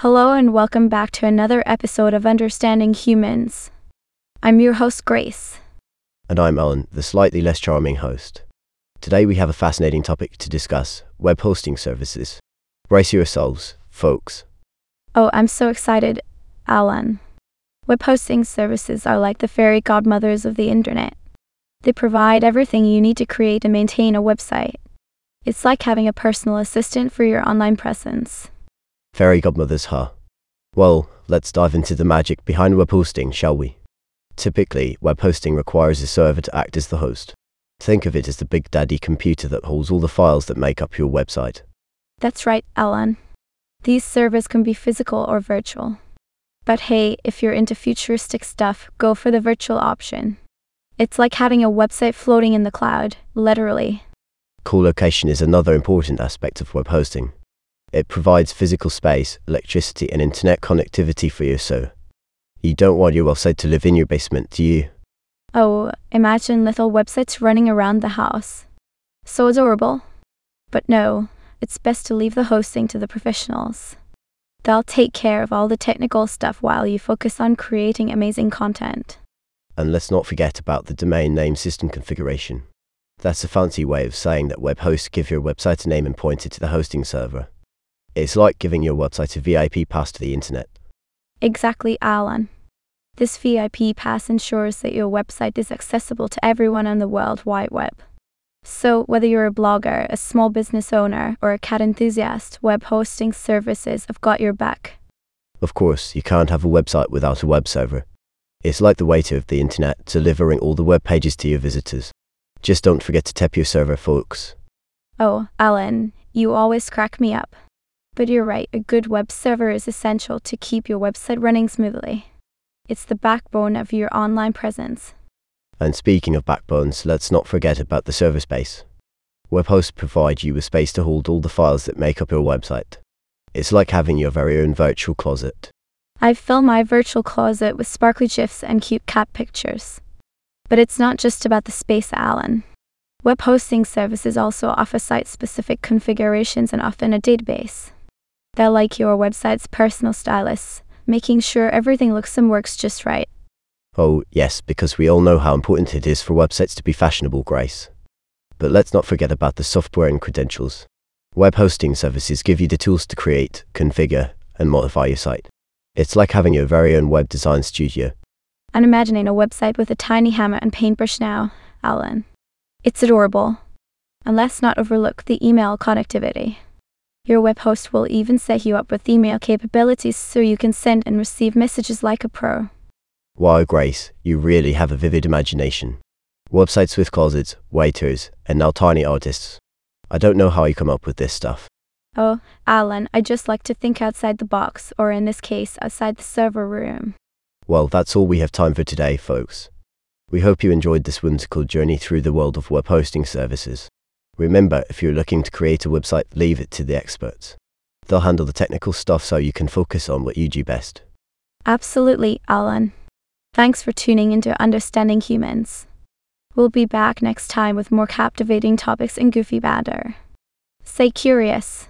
Hello and welcome back to another episode of Understanding Humans. I'm your host, Grace. And I'm Alan, the slightly less charming host. Today we have a fascinating topic to discuss web hosting services. Brace yourselves, folks. Oh, I'm so excited, Alan. Web hosting services are like the fairy godmothers of the internet. They provide everything you need to create and maintain a website. It's like having a personal assistant for your online presence. Fairy godmothers, huh? Well, let's dive into the magic behind web hosting, shall we? Typically, web hosting requires a server to act as the host. Think of it as the big daddy computer that holds all the files that make up your website. That's right, Alan. These servers can be physical or virtual. But hey, if you're into futuristic stuff, go for the virtual option. It's like having a website floating in the cloud, literally. Co-location is another important aspect of web hosting. It provides physical space, electricity, and internet connectivity for your server. You don't want your website to live in your basement, do you? Oh, imagine little websites running around the house. So adorable. But no, it's best to leave the hosting to the professionals. They'll take care of all the technical stuff while you focus on creating amazing content. And let's not forget about the domain name system configuration. That's a fancy way of saying that web hosts give your website a name and point it to the hosting server. It's like giving your website a VIP pass to the internet. Exactly, Alan. This VIP pass ensures that your website is accessible to everyone on the World Wide Web. So, whether you're a blogger, a small business owner, or a cat enthusiast, web hosting services have got your back. Of course, you can't have a website without a web server. It's like the waiter of the internet, delivering all the web pages to your visitors. Just don't forget to tap your server, folks. Oh, Alan, you always crack me up. But you're right, a good web server is essential to keep your website running smoothly. It's the backbone of your online presence. And speaking of backbones, let's not forget about the server space. Web hosts provide you with space to hold all the files that make up your website. It's like having your very own virtual closet. I fill my virtual closet with sparkly GIFs and cute cat pictures. But it's not just about the space, Alan. Web hosting services also offer site specific configurations and often a database. They're like your website's personal stylists, making sure everything looks and works just right. Oh, yes, because we all know how important it is for websites to be fashionable, Grace. But let's not forget about the software and credentials. Web hosting services give you the tools to create, configure, and modify your site. It's like having your very own web design studio. I'm imagining a website with a tiny hammer and paintbrush now, Alan. It's adorable. And let's not overlook the email connectivity. Your web host will even set you up with email capabilities so you can send and receive messages like a pro. Wow, Grace, you really have a vivid imagination. Websites with closets, waiters, and now tiny artists. I don't know how you come up with this stuff. Oh, Alan, I just like to think outside the box, or in this case, outside the server room. Well, that's all we have time for today, folks. We hope you enjoyed this whimsical journey through the world of web hosting services. Remember, if you're looking to create a website, leave it to the experts. They'll handle the technical stuff so you can focus on what you do best. Absolutely, Alan. Thanks for tuning into Understanding Humans. We'll be back next time with more captivating topics and goofy banter. Stay curious.